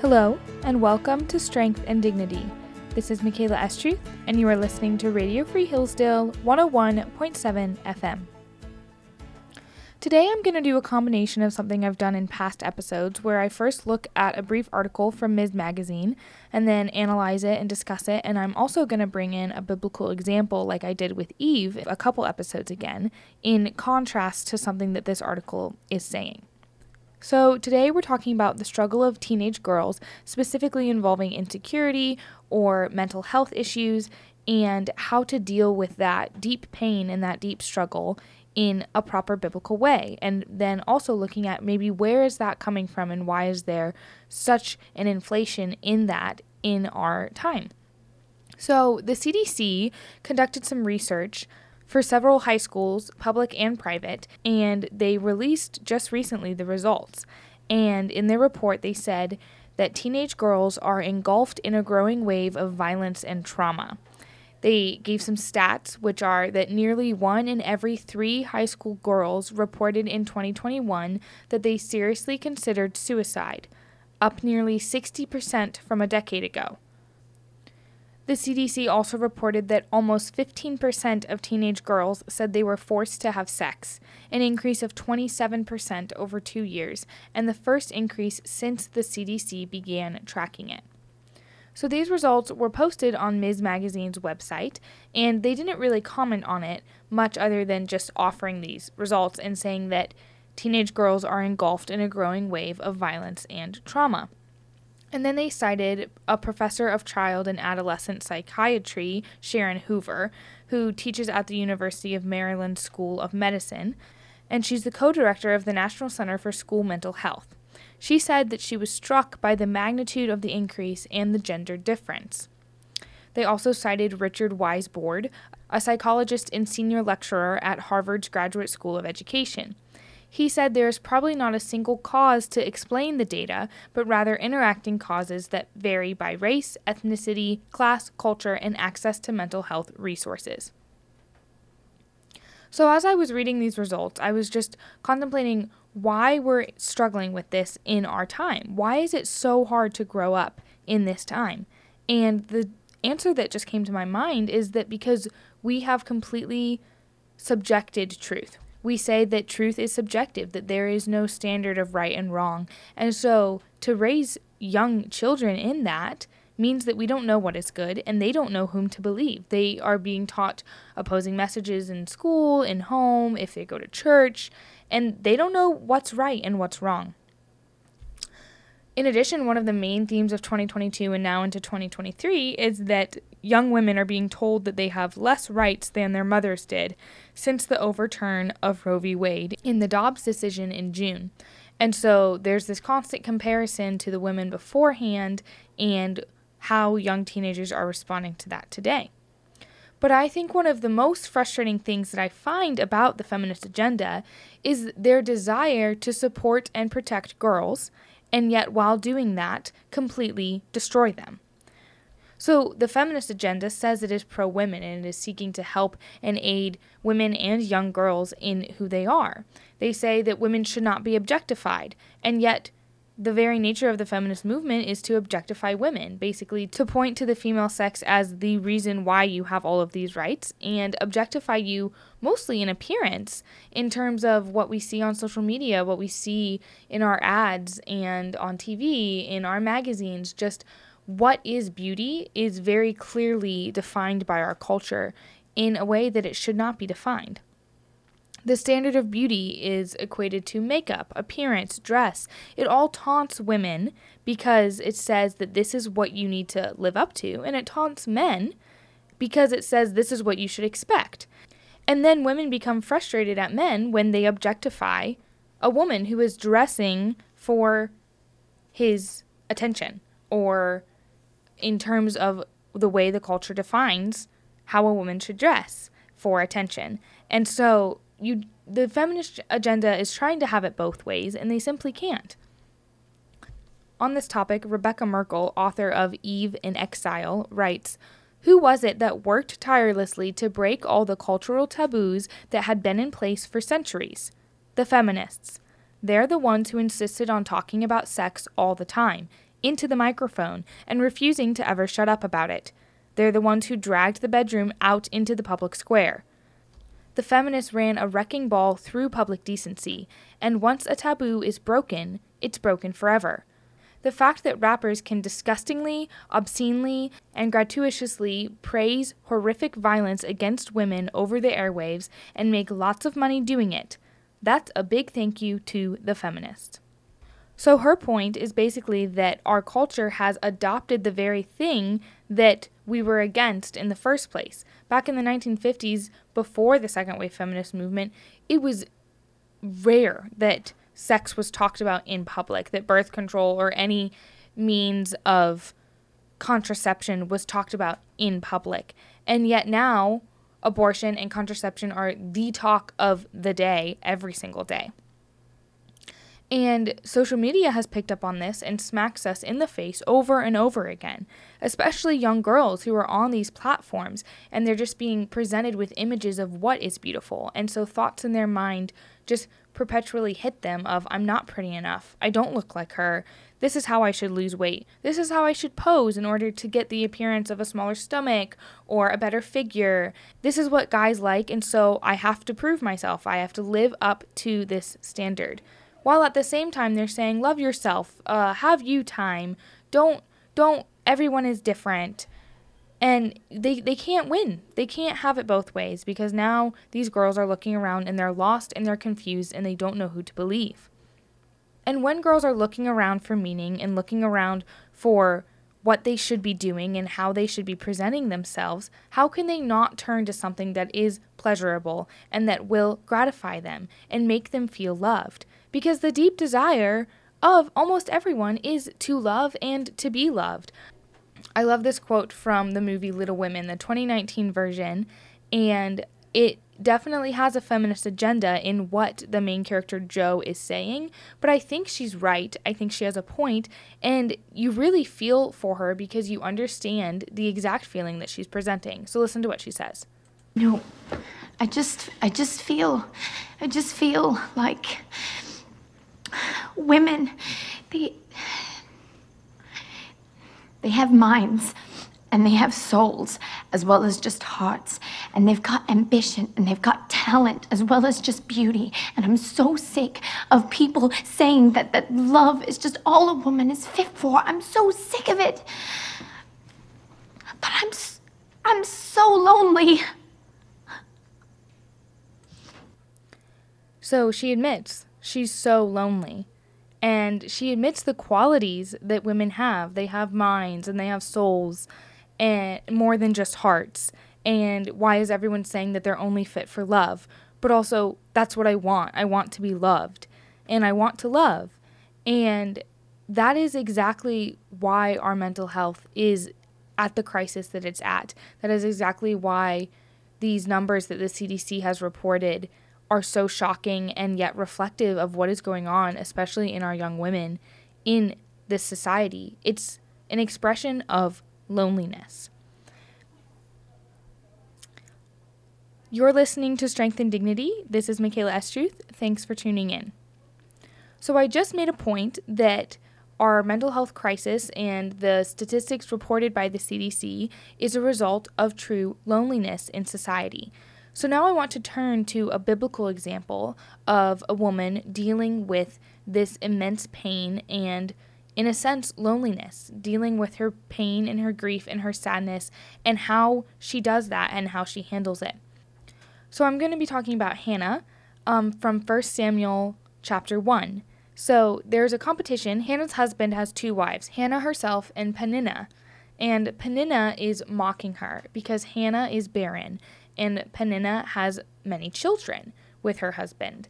Hello, and welcome to Strength and Dignity. This is Michaela Estruth, and you are listening to Radio Free Hillsdale 101.7 FM. Today I'm going to do a combination of something I've done in past episodes where I first look at a brief article from Ms. Magazine and then analyze it and discuss it. And I'm also going to bring in a biblical example like I did with Eve a couple episodes again, in contrast to something that this article is saying. So, today we're talking about the struggle of teenage girls, specifically involving insecurity or mental health issues, and how to deal with that deep pain and that deep struggle in a proper biblical way. And then also looking at maybe where is that coming from and why is there such an inflation in that in our time. So, the CDC conducted some research for several high schools, public and private, and they released just recently the results. And in their report, they said that teenage girls are engulfed in a growing wave of violence and trauma. They gave some stats, which are that nearly one in every three high school girls reported in 2021 that they seriously considered suicide, up nearly 60% from a decade ago. The CDC also reported that almost 15% of teenage girls said they were forced to have sex, an increase of 27% over two years, and the first increase since the CDC began tracking it. So these results were posted on Ms. Magazine's website, and they didn't really comment on it much other than just offering these results and saying that teenage girls are engulfed in a growing wave of violence and trauma. And then they cited a professor of child and adolescent psychiatry, Sharon Hoover, who teaches at the University of Maryland School of Medicine, and she's the co director of the National Center for School Mental Health. She said that she was struck by the magnitude of the increase and the gender difference. They also cited Richard Weissbourd, a psychologist and senior lecturer at Harvard's Graduate School of Education. He said there is probably not a single cause to explain the data, but rather interacting causes that vary by race, ethnicity, class, culture, and access to mental health resources. So, as I was reading these results, I was just contemplating why we're struggling with this in our time. Why is it so hard to grow up in this time? And the answer that just came to my mind is that because we have completely subjected truth we say that truth is subjective, that there is no standard of right and wrong. And so to raise young children in that means that we don't know what is good and they don't know whom to believe. They are being taught opposing messages in school, in home, if they go to church, and they don't know what's right and what's wrong. In addition, one of the main themes of 2022 and now into 2023 is that young women are being told that they have less rights than their mothers did since the overturn of Roe v. Wade in the Dobbs decision in June. And so there's this constant comparison to the women beforehand and how young teenagers are responding to that today. But I think one of the most frustrating things that I find about the feminist agenda is their desire to support and protect girls and yet, while doing that, completely destroy them. So, the feminist agenda says it is pro women and it is seeking to help and aid women and young girls in who they are. They say that women should not be objectified, and yet the very nature of the feminist movement is to objectify women, basically to point to the female sex as the reason why you have all of these rights and objectify you mostly in appearance in terms of what we see on social media, what we see in our ads and on TV, in our magazines, just what is beauty is very clearly defined by our culture in a way that it should not be defined. The standard of beauty is equated to makeup, appearance, dress. It all taunts women because it says that this is what you need to live up to, and it taunts men because it says this is what you should expect. And then women become frustrated at men when they objectify a woman who is dressing for his attention or in terms of the way the culture defines how a woman should dress for attention. And so you the feminist agenda is trying to have it both ways and they simply can't. On this topic, Rebekah Merkle, author of Eve in Exile, writes Who was it that worked tirelessly to break all the cultural taboos that had been in place for centuries? The feminists. They're the ones who insisted on talking about sex all the time, into the microphone, and refusing to ever shut up about it. They're the ones who dragged the bedroom out into the public square. The feminists ran a wrecking ball through public decency, and once a taboo is broken, it's broken forever. The fact that rappers can disgustingly, obscenely, and gratuitously praise horrific violence against women over the airwaves and make lots of money doing it, that's a big thank you to the feminists. So her point is basically that our culture has adopted the very thing that we were against in the first place. Back in the 1950s, before the second wave feminist movement, it was rare that sex was talked about in public, that birth control or any means of contraception was talked about in public. And yet now, abortion and contraception are the talk of the day every single day. And social media has picked up on this and smacks us in the face over and over again, especially young girls who are on these platforms and they're just being presented with images of what is beautiful. And so thoughts in their mind just perpetually hit them of I'm not pretty enough. I don't look like her. This is how I should lose weight. This is how I should pose in order to get the appearance of a smaller stomach or a better figure. This is what guys like and so I have to prove myself. I have to live up to this standard while at the same time they're saying love yourself, uh, have you time, don't don't everyone is different. And they, they can't win. They can't have it both ways because now these girls are looking around and they're lost and they're confused and they don't know who to believe. And when girls are looking around for meaning and looking around for what they should be doing and how they should be presenting themselves, how can they not turn to something that is pleasurable and that will gratify them and make them feel loved? Because the deep desire of almost everyone is to love and to be loved. I love this quote from the movie Little Women, the 2019 version, and it definitely has a feminist agenda in what the main character Jo is saying, but I think she's right. I think she has a point, and you really feel for her because you understand the exact feeling that she's presenting. So listen to what she says. No. I just I just feel I just feel like women, they they have minds and they have souls as well as just hearts. And they've got ambition and they've got talent as well as just beauty. And i'm so sick of people saying that that love is just all a woman is fit for. I'm so sick of it. But i'm i'm so lonely. So she admits she's so lonely. And she admits the qualities that women have. They have minds and they have souls and more than just hearts. And why is everyone saying that they're only fit for love? But also, that's what I want. I want to be loved and I want to love. And that is exactly why our mental health is at the crisis that it's at. That is exactly why these numbers that the CDC has reported are so shocking and yet reflective of what is going on, especially in our young women in this society. It's an expression of loneliness. You're listening to Strength and Dignity. This is Michaela Estruth. Thanks for tuning in. So, I just made a point that our mental health crisis and the statistics reported by the CDC is a result of true loneliness in society. So now I want to turn to a biblical example of a woman dealing with this immense pain and, in a sense, loneliness, dealing with her pain and her grief and her sadness, and how she does that and how she handles it. So I'm going to be talking about Hannah um, from 1 Samuel chapter 1. So there's a competition. Hannah's husband has two wives, Hannah herself and Peninnah. And Peninnah is mocking her because Hannah is barren and Peninnah has many children with her husband.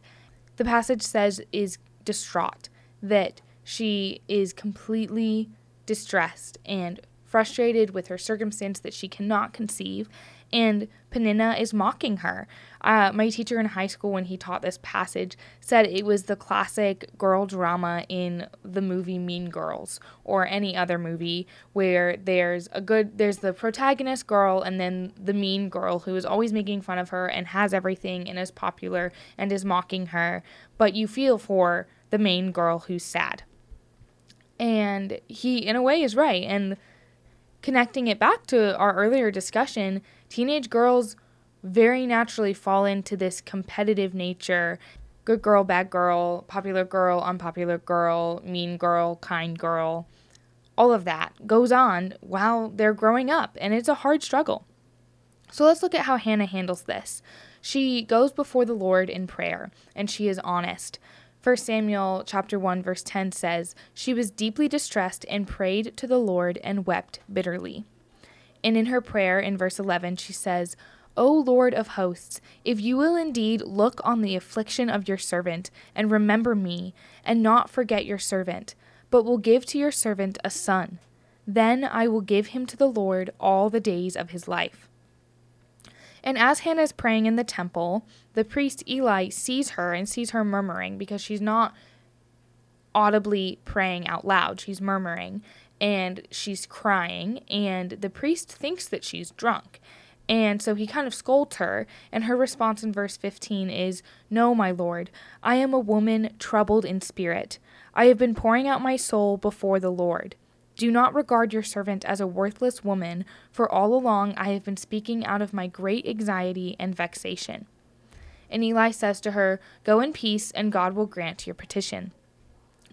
The passage says is distraught that she is completely distressed and frustrated with her circumstance that she cannot conceive and Peninnah is mocking her. Uh, my teacher in high school, when he taught this passage, said it was the classic girl drama in the movie Mean Girls or any other movie where there's a good, there's the protagonist girl and then the mean girl who is always making fun of her and has everything and is popular and is mocking her, but you feel for the main girl who's sad. And he, in a way, is right. And connecting it back to our earlier discussion, teenage girls very naturally fall into this competitive nature good girl, bad girl, popular girl, unpopular girl, mean girl, kind girl. All of that goes on while they're growing up, and it's a hard struggle. So let's look at how Hannah handles this. She goes before the Lord in prayer, and she is honest. 1 Samuel chapter 1 verse 10 says, "She was deeply distressed and prayed to the Lord and wept bitterly." And in her prayer in verse 11 she says, O Lord of hosts, if you will indeed look on the affliction of your servant, and remember me, and not forget your servant, but will give to your servant a son, then I will give him to the Lord all the days of his life. And as Hannah is praying in the temple, the priest Eli sees her and sees her murmuring because she's not audibly praying out loud. She's murmuring and she's crying, and the priest thinks that she's drunk. And so he kind of scolds her, and her response in verse 15 is, No, my lord, I am a woman troubled in spirit. I have been pouring out my soul before the Lord. Do not regard your servant as a worthless woman, for all along I have been speaking out of my great anxiety and vexation. And Eli says to her, Go in peace, and God will grant your petition.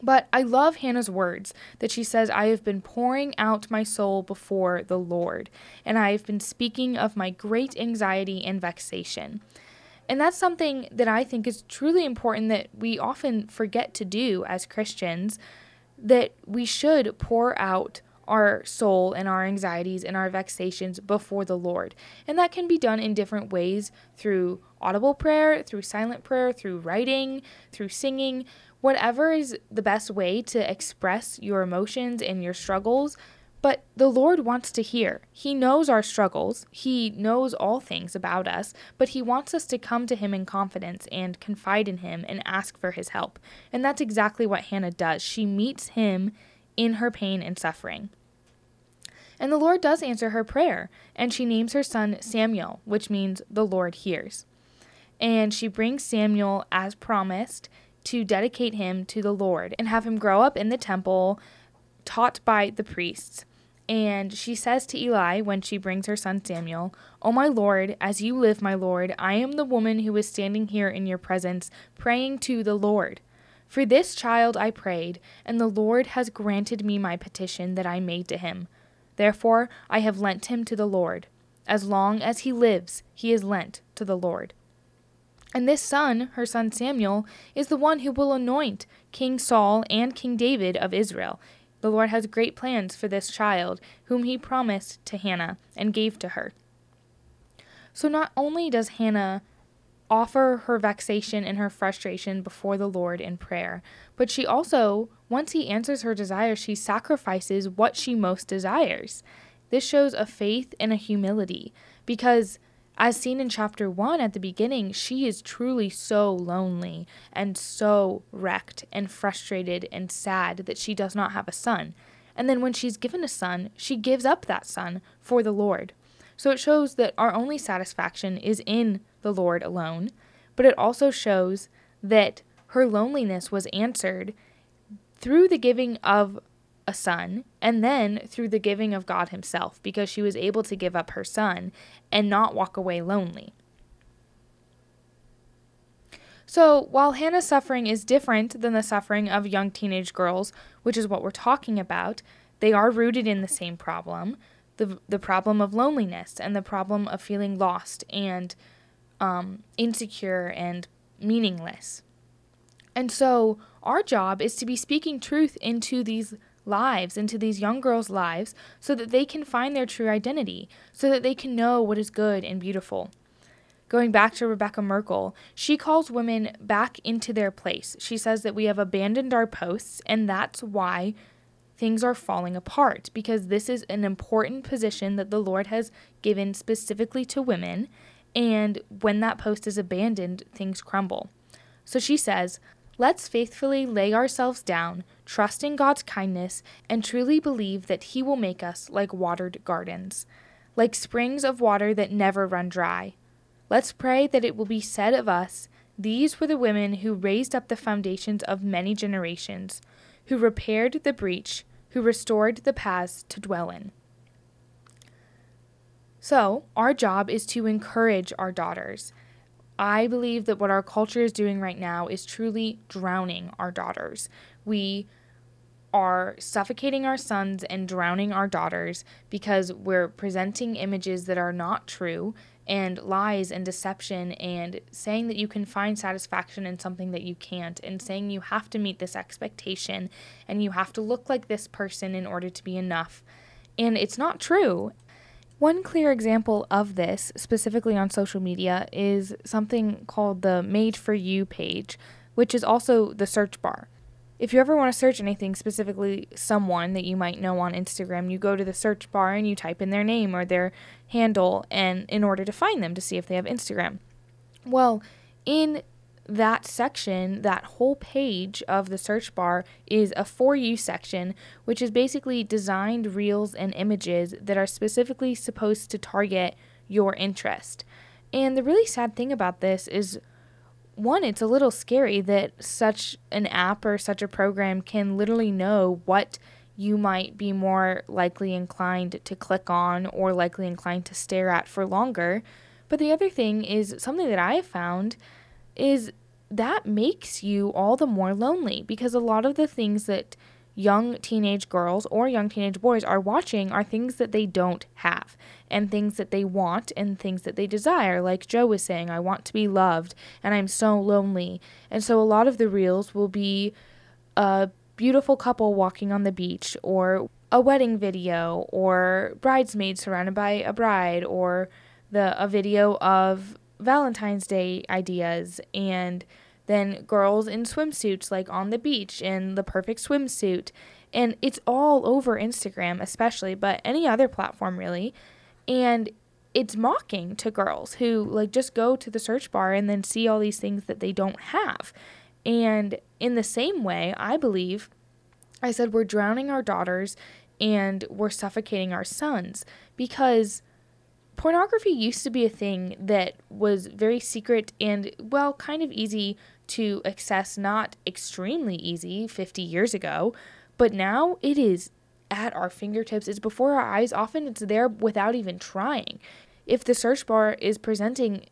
But I love Hannah's words that she says, I have been pouring out my soul before the Lord, and I have been speaking of my great anxiety and vexation. And that's something that I think is truly important that we often forget to do as Christians, that we should pour out our soul and our anxieties and our vexations before the Lord. And that can be done in different ways through audible prayer, through silent prayer, through writing, through singing whatever is the best way to express your emotions and your struggles. But the Lord wants to hear. He knows our struggles. He knows all things about us, but He wants us to come to Him in confidence and confide in Him and ask for His help. And that's exactly what Hannah does. She meets Him in her pain and suffering. And the Lord does answer her prayer, and she names her son Samuel, which means the Lord hears. And she brings Samuel as promised to dedicate him to the Lord and have him grow up in the temple, taught by the priests. And she says to Eli when she brings her son Samuel, O my Lord, as you live, my Lord, I am the woman who is standing here in your presence, praying to the Lord. For this child I prayed, and the Lord has granted me my petition that I made to him. Therefore I have lent him to the Lord. As long as he lives, he is lent to the Lord. And this son, her son Samuel, is the one who will anoint King Saul and King David of Israel. The Lord has great plans for this child, whom he promised to Hannah and gave to her. So not only does Hannah offer her vexation and her frustration before the Lord in prayer, but she also, once he answers her desire, she sacrifices what she most desires. This shows a faith and a humility because as seen in chapter 1 at the beginning, she is truly so lonely and so wrecked and frustrated and sad that she does not have a son. And then when she's given a son, she gives up that son for the Lord. So it shows that our only satisfaction is in the Lord alone, but it also shows that her loneliness was answered through the giving of a son, and then through the giving of God Himself, because she was able to give up her son and not walk away lonely. So, while Hannah's suffering is different than the suffering of young teenage girls, which is what we're talking about, they are rooted in the same problem the, the problem of loneliness and the problem of feeling lost and um, insecure and meaningless. And so, our job is to be speaking truth into these lives, into these young girls' lives, so that they can find their true identity, so that they can know what is good and beautiful. Going back to Rebekah Merkle, she calls women back into their place. She says that we have abandoned our posts, and that's why things are falling apart because this is an important position that the Lord has given specifically to women. And when that post is abandoned, things crumble. So she says, Let's faithfully lay ourselves down, trust in God's kindness, and truly believe that He will make us like watered gardens, like springs of water that never run dry. Let's pray that it will be said of us, These were the women who raised up the foundations of many generations who repaired the breach, who restored the paths to dwell in. So, our job is to encourage our daughters. I believe that what our culture is doing right now is truly drowning our daughters. We are suffocating our sons and drowning our daughters because we're presenting images that are not true and lies and deception and saying that you can find satisfaction in something that you can't and saying you have to meet this expectation and you have to look like this person in order to be enough. And it's not true. One clear example of this, specifically on social media, is something called the Made for You page, which is also the search bar. If you ever want to search anything, specifically someone that you might know on Instagram, you go to the search bar and you type in their name or their handle and in order to find them to see if they have Instagram. Well, in that section, that whole page of the search bar is a for you section, which is basically designed reels and images that are specifically supposed to target your interest. And the really sad thing about this is one, it's a little scary that such an app or such a program can literally know what you might be more likely inclined to click on or likely inclined to stare at for longer. But the other thing is something that I have found is that makes you all the more lonely because a lot of the things that young teenage girls or young teenage boys are watching are things that they don't have and things that they want and things that they desire. Like Jo was saying, I want to be loved and I'm so lonely. And so a lot of the reels will be a beautiful couple walking on the beach or a wedding video or bridesmaids surrounded by a bride or the a video of Valentine's Day ideas and then girls in swimsuits like on the beach in the perfect swimsuit. And it's all over Instagram especially but any other platform really. And it's mocking to girls who like just go to the search bar and then see all these things that they don't have. And in the same way I believe I said we're drowning our daughters and we're suffocating our sons because pornography used to be a thing that was very secret and well kind of easy to access, not extremely easy 50 years ago, but now it is at our fingertips. It's before our eyes. Often it's there without even trying. If the search bar is presenting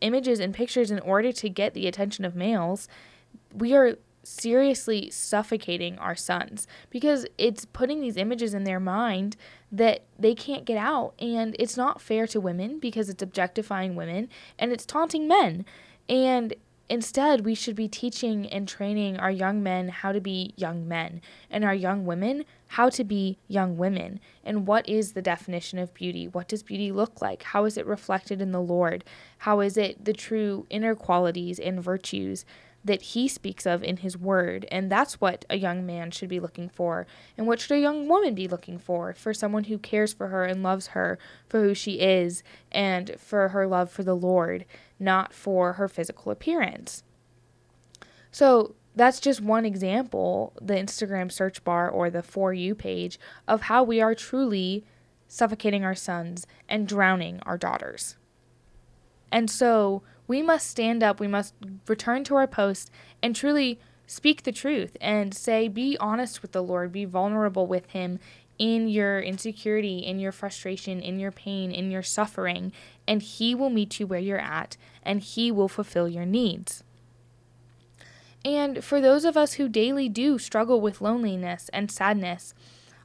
images and pictures in order to get the attention of males, we are seriously suffocating our sons because it's putting these images in their mind that they can't get out. And it's not fair to women because it's objectifying women and it's taunting men. And Instead, we should be teaching and training our young men how to be young men and our young women how to be young women. And what is the definition of beauty? What does beauty look like? How is it reflected in the Lord? How is it the true inner qualities and virtues that he speaks of in his word? And that's what a young man should be looking for. And what should a young woman be looking for? For someone who cares for her and loves her for who she is and for her love for the Lord not for her physical appearance. So that's just one example, the Instagram search bar or the For You page, of how we are truly suffocating our sons and drowning our daughters. And so we must stand up, we must return to our post and truly speak the truth and say, be honest with the Lord, be vulnerable with Him in your insecurity, in your frustration, in your pain, in your suffering, and He will meet you where you're at and He will fulfill your needs. And for those of us who daily do struggle with loneliness and sadness,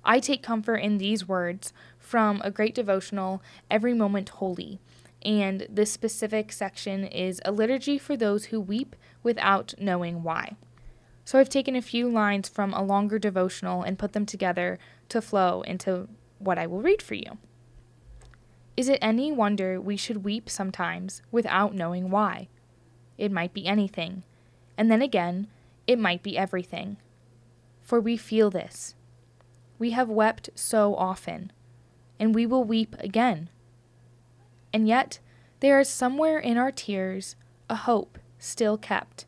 I take comfort in these words from a great devotional, Every Moment Holy. And this specific section is a liturgy for those who weep without knowing why. So I've taken a few lines from a longer devotional and put them together to flow into what I will read for you. Is it any wonder we should weep sometimes without knowing why? It might be anything, and then again, it might be everything. For we feel this. we have wept so often, and we will weep again. And yet, there is somewhere in our tears a hope still kept.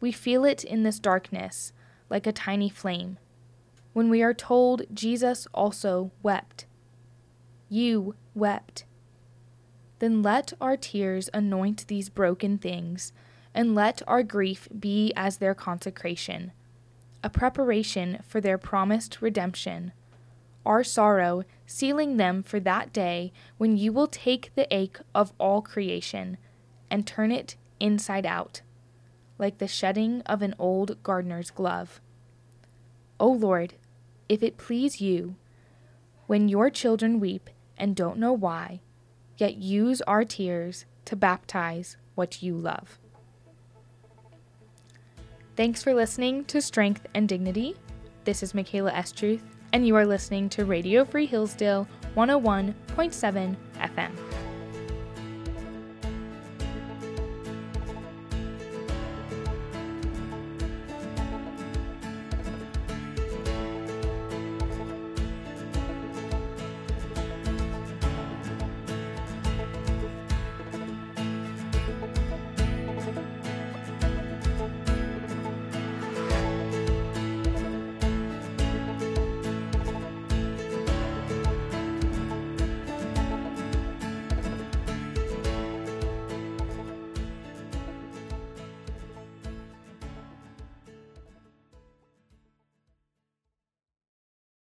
We feel it in this darkness like a tiny flame when we are told Jesus also wept. You wept. Then let our tears anoint these broken things, and let our grief be as their consecration, a preparation for their promised redemption, our sorrow sealing them for that day when you will take the ache of all creation and turn it inside out, like the shedding of an old gardener's glove. O Lord, if it please you, when your children weep and don't know why, yet use our tears to baptize what you love. Thanks for listening to Strength and Dignity. This is Michaela Estruth, and you are listening to Radio Free Hillsdale 101.7 FM.